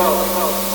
Boat.